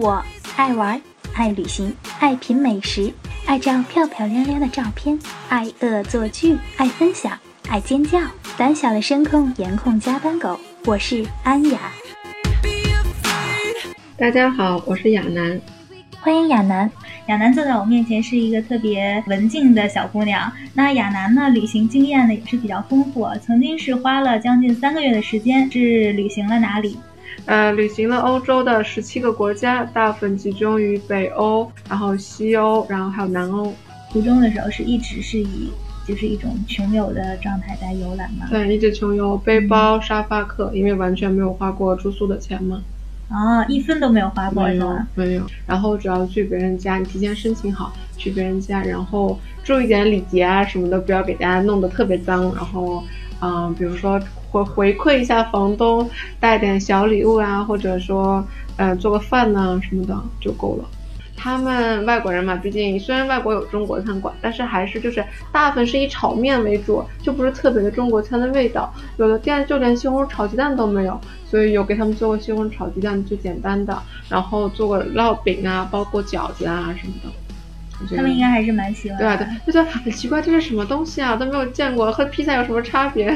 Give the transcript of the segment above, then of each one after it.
我爱玩，爱旅行，爱品美食，爱照漂漂亮亮的照片，爱恶作剧，爱分享，爱尖叫。胆小的声控颜控加班狗，我是安雅。大家好，我是亚楠。欢迎亚楠。亚楠坐在我面前是一个特别文静的小姑娘。那亚楠呢，旅行经验呢也是比较丰富，曾经是花了将近三个月的时间，是旅行了哪里？呃，旅行了欧洲的十七个国家，大部分集中于北欧，然后西欧，然后还有南欧。途中的时候是一直是以就是一种穷游的状态在游览吗？对，一直穷游，背包沙发客，因为完全没有花过住宿的钱嘛。啊，一分都没有花过是吗？没有。然后主要去别人家，你提前申请好去别人家，然后注意点礼节啊什么的，不要给大家弄得特别脏。然后，嗯，比如说。回回馈一下房东，带点小礼物啊，或者说，呃，做个饭呐什么的就够了。他们外国人嘛，毕竟虽然外国有中国餐馆，但是还是就是大部分是以炒面为主，就不是特别的中国餐的味道。有的店就连西红柿炒鸡蛋都没有，所以有给他们做过西红柿炒鸡蛋最简单的，然后做过烙饼啊，包括饺子啊什么的。他们应该还是蛮喜欢。对啊，对，就说很奇怪，这是什么东西啊？都没有见过，和披萨有什么差别？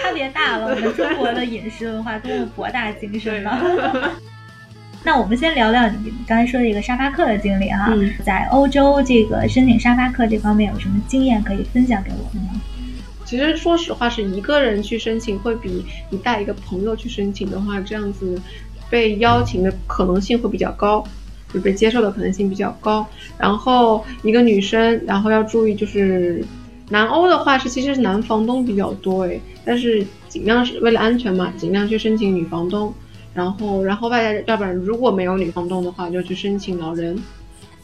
差别大了。我们中国的饮食文化多么博大精深啊！那我们先聊聊你刚才说的一个沙发客的经历哈，在欧洲这个申请沙发客这方面有什么经验可以分享给我们吗？其实说实话，是一个人去申请会比你带一个朋友去申请的话，这样子被邀请的可能性会比较高。就被接受的可能性比较高，然后一个女生，然后要注意就是，南欧的话是其实是男房东比较多诶，但是尽量是为了安全嘛，尽量去申请女房东，然后然后外加要不然如果没有女房东的话，就去申请老人，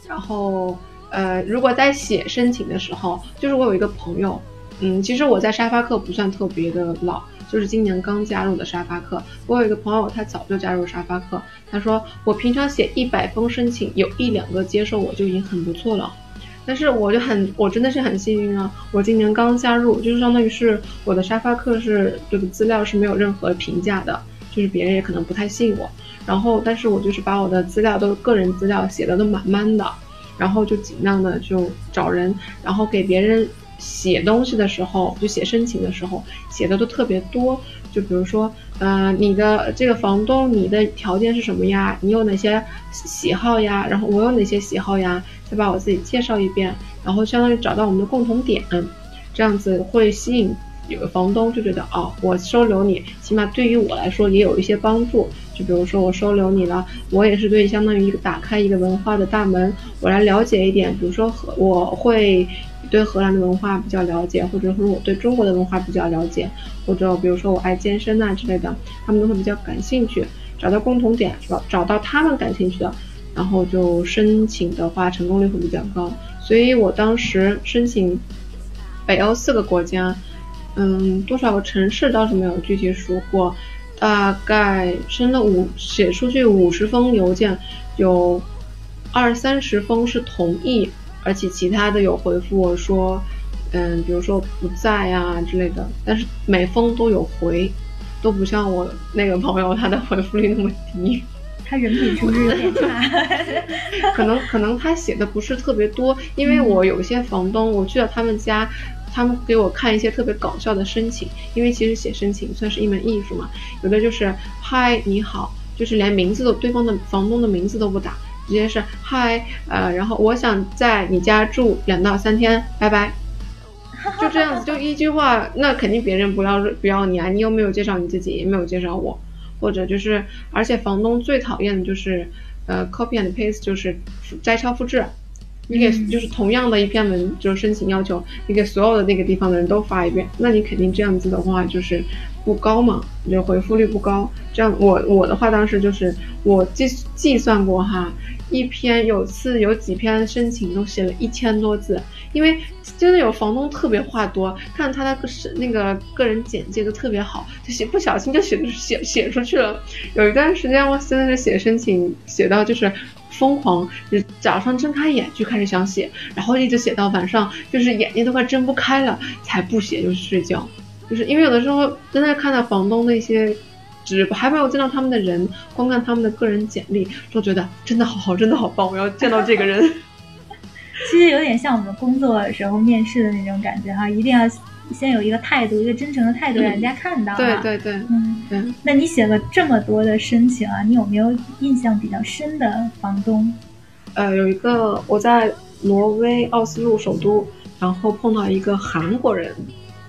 然后呃如果在写申请的时候，就是我有一个朋友，嗯，其实我在沙发客不算特别的老。就是今年刚加入的沙发客，我有一个朋友，他早就加入沙发客。他说我平常写一百封申请，有一两个接受我就已经很不错了。但是我就很，我真的是很幸运啊！我今年刚加入，就是相当于是我的沙发客是这个资料是没有任何评价的，就是别人也可能不太信我。然后，但是我就是把我的资料都个人资料写的都满满的，然后就尽量的就找人，然后给别人。写东西的时候，就写申请的时候，写的都特别多。就比如说，呃，你的这个房东，你的条件是什么呀？你有哪些喜好呀？然后我有哪些喜好呀？再把我自己介绍一遍，然后相当于找到我们的共同点，这样子会吸引有个房东就觉得，哦，我收留你，起码对于我来说也有一些帮助。就比如说我收留你了，我也是对相当于一个打开一个文化的大门，我来了解一点。比如说荷，我会。对荷兰的文化比较了解，或者说我对中国的文化比较了解，或者比如说我爱健身啊之类的，他们都会比较感兴趣，找到共同点，找找到他们感兴趣的，然后就申请的话成功率会比较高。所以我当时申请北欧四个国家，嗯，多少个城市倒是没有具体数过，大概申了五写出去五十封邮件，有二三十封是同意。而且其他的有回复我说，嗯，比如说不在呀之类的，但是每封都有回，都不像我那个朋友他的回复率那么低。他人品是不是有点差？可能可能他写的不是特别多，因为我有些房东，我去了他们家，他们给我看一些特别搞笑的申请，因为其实写申请算是一门艺术嘛，有的就是嗨你好，就是连名字都对方的房东的名字都不打。直接是嗨，呃，然后我想在你家住两到三天，拜拜，就这样子，就一句话，那肯定别人不要不要你啊，你又没有介绍你自己，也没有介绍我，或者就是，而且房东最讨厌的就是，呃，copy and paste，就是摘抄复制，你给就是同样的一篇文，就是申请要求，你给所有的那个地方的人都发一遍，那你肯定这样子的话就是不高嘛，就回复率不高。这样我我的话当时就是我计计算过哈。一篇有次有几篇申请都写了一千多字，因为真的有房东特别话多，看他的个是那个个人简介都特别好，就写不小心就写写写出去了。有一段时间我真的是写申请写到就是疯狂，就早上睁开眼就开始想写，然后一直写到晚上，就是眼睛都快睁不开了才不写，就是睡觉。就是因为有的时候真的看到房东的一些只还没有见到他们的人，光看他们的个人简历，就觉得真的好好，真的好棒，我要见到这个人。其实有点像我们工作的时候面试的那种感觉哈，一定要先有一个态度，一个真诚的态度，让人家看到。对对对，嗯对。那你写了这么多的申请啊，你有没有印象比较深的房东？呃，有一个我在挪威奥斯陆首都，然后碰到一个韩国人，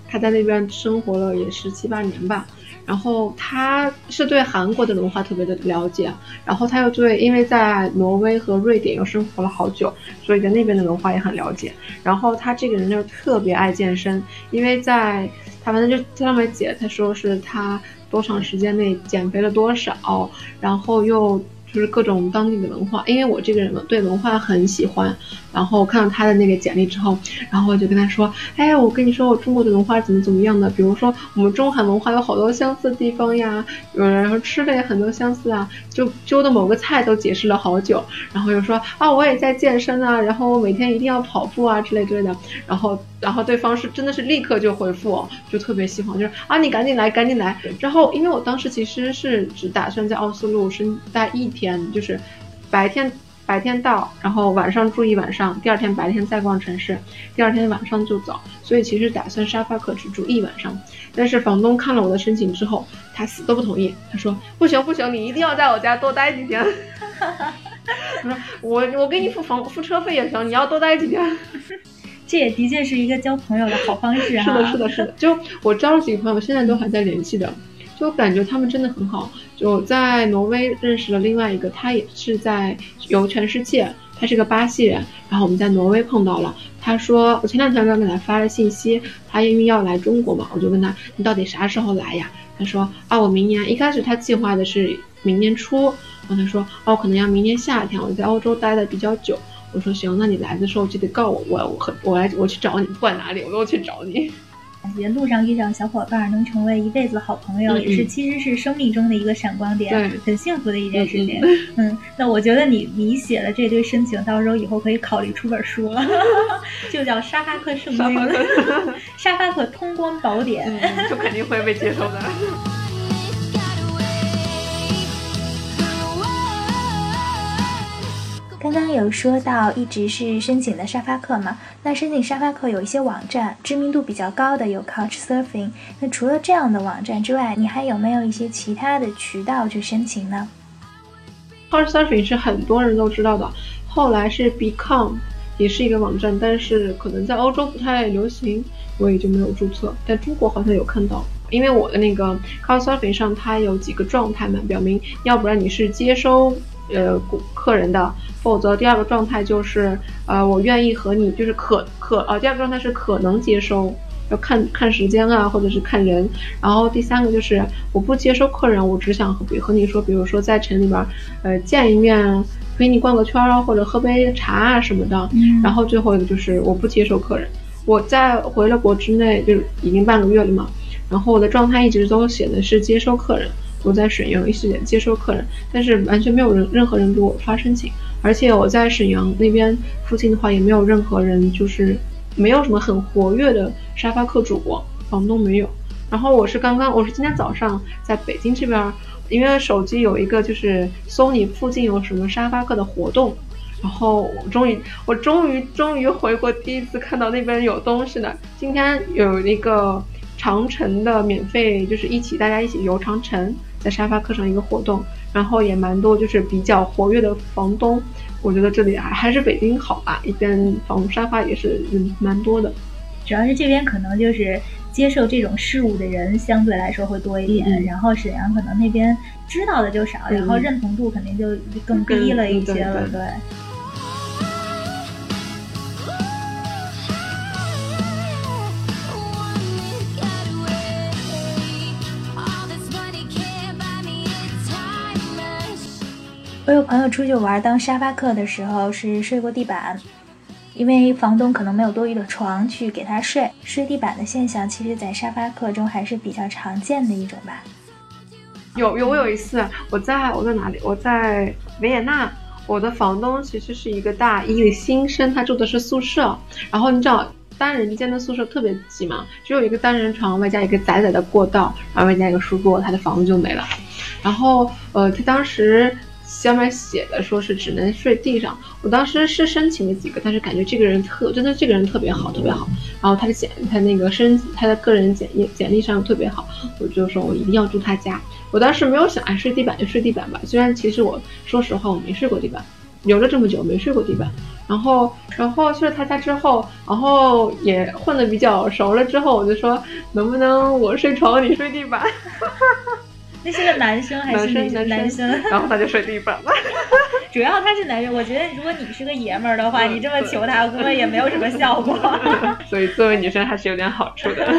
他在那边生活了也是七八年吧。然后他是对韩国的文化特别的了解，然后他又对，因为在挪威和瑞典又生活了好久，所以在那边的文化也很了解。然后他这个人就特别爱健身，因为在他反正就在上面写，他说是他多长时间内减肥了多少，然后又。就是各种当地的文化，因为我这个人嘛，对文化很喜欢。然后看到他的那个简历之后，然后我就跟他说：“哎，我跟你说，我中国的文化怎么怎么样的？比如说，我们中韩文化有好多相似的地方呀，嗯然后吃的也很多相似啊。就揪的某个菜都解释了好久，然后又说啊，我也在健身啊，然后我每天一定要跑步啊之类之类的。然后，然后对方是真的是立刻就回复，就特别喜欢，就是啊，你赶紧来，赶紧来。然后，因为我当时其实是只打算在奥斯陆是待一天。就是白天白天到，然后晚上住一晚上，第二天白天再逛城市，第二天晚上就走。所以其实打算沙发客只住一晚上。但是房东看了我的申请之后，他死都不同意。他说不行不行，你一定要在我家多待几天。他说我我给你付房付车费也行，你要多待几天。这也的确是一个交朋友的好方式啊。是的，是的，是的。就我交了几个朋友，现在都还在联系的。就感觉他们真的很好。就在挪威认识了另外一个，他也是在游全世界，他是个巴西人。然后我们在挪威碰到了，他说我前两天刚给他发了信息，他因为要来中国嘛，我就问他你到底啥时候来呀？他说啊我明年，一开始他计划的是明年初，然后他说哦可能要明年夏天，我在欧洲待的比较久。我说行，那你来的时候记得告我，我我我来我去找你，不管哪里我都去找你。感觉路上遇上小伙伴能成为一辈子好朋友，也是其实是生命中的一个闪光点，很幸福的一件事情。嗯，那我觉得你你写的这堆申请，到时候以后可以考虑出本书了，就叫《沙发客圣经》，沙发客。通关宝典，就肯定会被接受的。刚刚有说到一直是申请的沙发客嘛？那申请沙发客有一些网站知名度比较高的有 Couchsurfing。那除了这样的网站之外，你还有没有一些其他的渠道去申请呢？Couchsurfing 是很多人都知道的，后来是 Become 也是一个网站，但是可能在欧洲不太流行，我也就没有注册。在中国好像有看到，因为我的那个 Couchsurfing 上它有几个状态嘛，表明要不然你是接收。呃，顾客人的，否则第二个状态就是，呃，我愿意和你就是可可啊，第二个状态是可能接收，要看看时间啊，或者是看人。然后第三个就是我不接收客人，我只想和比和你说，比如说在城里边，呃，见一面，陪你逛个圈啊，或者喝杯茶啊什么的。然后最后一个就是我不接受客人。我在回了国之内就是已经半个月了嘛，然后我的状态一直都写的是接收客人。我在沈阳一直接收客人，但是完全没有人任何人给我发申请，而且我在沈阳那边附近的话，也没有任何人，就是没有什么很活跃的沙发客主，房东没有。然后我是刚刚，我是今天早上在北京这边，因为手机有一个就是搜你附近有什么沙发客的活动，然后我终于，我终于终于回国第一次看到那边有东西的。今天有一个长城的免费，就是一起大家一起游长城。在沙发课上一个活动，然后也蛮多，就是比较活跃的房东。我觉得这里还还是北京好吧，一边房沙发也是嗯蛮多的。主要是这边可能就是接受这种事物的人相对来说会多一点，然后沈阳可能那边知道的就少，然后认同度肯定就更低了一些了，对。我有朋友出去玩当沙发客的时候是睡过地板，因为房东可能没有多余的床去给他睡，睡地板的现象其实，在沙发客中还是比较常见的一种吧。有有，我有一次我在我在哪里？我在维也纳，我的房东其实是一个大一的新生，他住的是宿舍，然后你知道单人间的宿舍特别挤嘛，只有一个单人床，外加一个窄窄的过道，然后外加一个书桌，他的房子就没了。然后呃，他当时。下面写的说是只能睡地上，我当时是申请了几个，但是感觉这个人特真的这个人特别好，特别好。然后他的简他那个申他的个人简历简历上特别好，我就说我一定要住他家。我当时没有想哎睡地板就睡地板吧，虽然其实我说实话我没睡过地板，留了这么久没睡过地板。然后然后去了他家之后，然后也混得比较熟了之后，我就说能不能我睡床你睡地板。那是个男生还是女生？男生，然后他就睡地板了。主要他是男生，我觉得如果你是个爷们儿的话，你这么求他，估计也没有什么效果。所以作为女生还是有点好处的。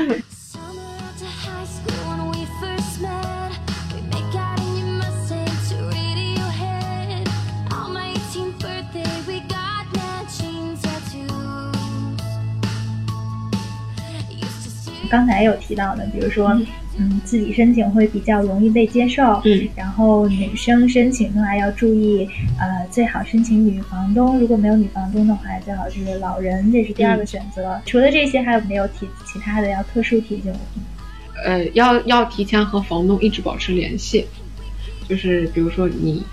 刚才有提到的，比如说。嗯，自己申请会比较容易被接受。嗯，然后女生申请的话要注意，呃，最好申请女房东。如果没有女房东的话，最好是老人，这是第二个选择。除了这些，还有没有提其他的要特殊提醒？呃，要要提前和房东一直保持联系，就是比如说你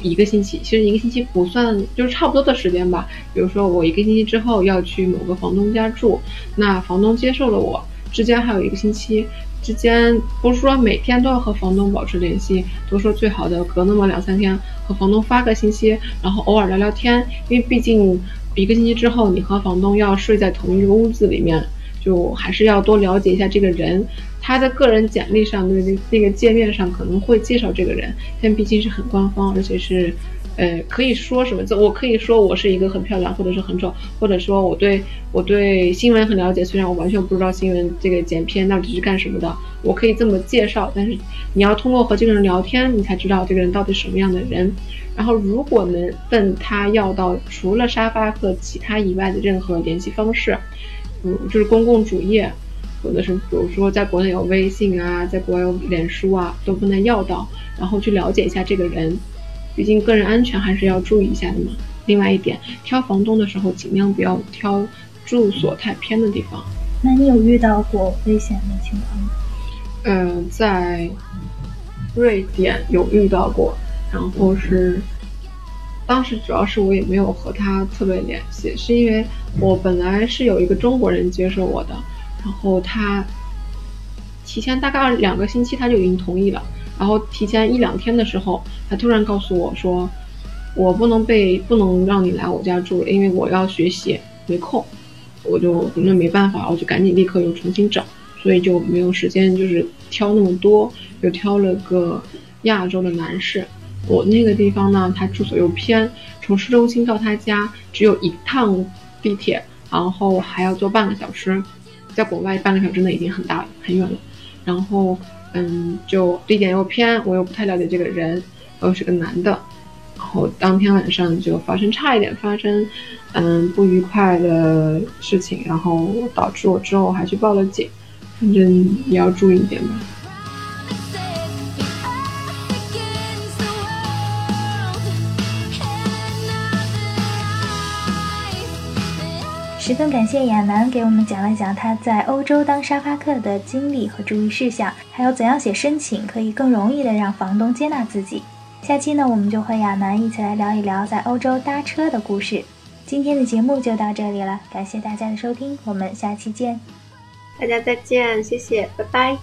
一个星期，其实一个星期不算，就是差不多的时间吧。比如说我一个星期之后要去某个房东家住，那房东接受了我，之间还有一个星期。之间不是说每天都要和房东保持联系，都说最好的隔那么两三天和房东发个信息，然后偶尔聊聊天，因为毕竟一个星期之后你和房东要睡在同一个屋子里面，就还是要多了解一下这个人，他的个人简历上的那那个界面上可能会介绍这个人，但毕竟是很官方，而且是。呃，可以说什么？我可以说我是一个很漂亮，或者是很丑，或者说我对我对新闻很了解。虽然我完全不知道新闻这个剪片到底是干什么的，我可以这么介绍。但是你要通过和这个人聊天，你才知道这个人到底什么样的人。然后如果能问他要到除了沙发和其他以外的任何联系方式，嗯，就是公共主页，或者是比如说在国内有微信啊，在国外有脸书啊，都不能要到，然后去了解一下这个人。毕竟个人安全还是要注意一下的嘛。另外一点，挑房东的时候尽量不要挑住所太偏的地方。那你有遇到过危险的情况吗？嗯，在瑞典有遇到过，然后是当时主要是我也没有和他特别联系，是因为我本来是有一个中国人接受我的，然后他提前大概两个星期他就已经同意了。然后提前一两天的时候，他突然告诉我说，我不能被不能让你来我家住，因为我要学习，没空。我就那没办法，我就赶紧立刻又重新找，所以就没有时间就是挑那么多，又挑了个亚洲的男士。我那个地方呢，他住所又偏，从市中心到他家只有一趟地铁，然后还要坐半个小时，在国外半个小时内已经很大很远了，然后。嗯，就地点又偏，我又不太了解这个人，又是个男的，然后当天晚上就发生差一点发生，嗯，不愉快的事情，然后导致我之后还去报了警，反正也要注意一点吧。十分感谢亚楠给我们讲了讲他在欧洲当沙发客的经历和注意事项，还有怎样写申请可以更容易的让房东接纳自己。下期呢，我们就和亚楠一起来聊一聊在欧洲搭车的故事。今天的节目就到这里了，感谢大家的收听，我们下期见。大家再见，谢谢，拜拜。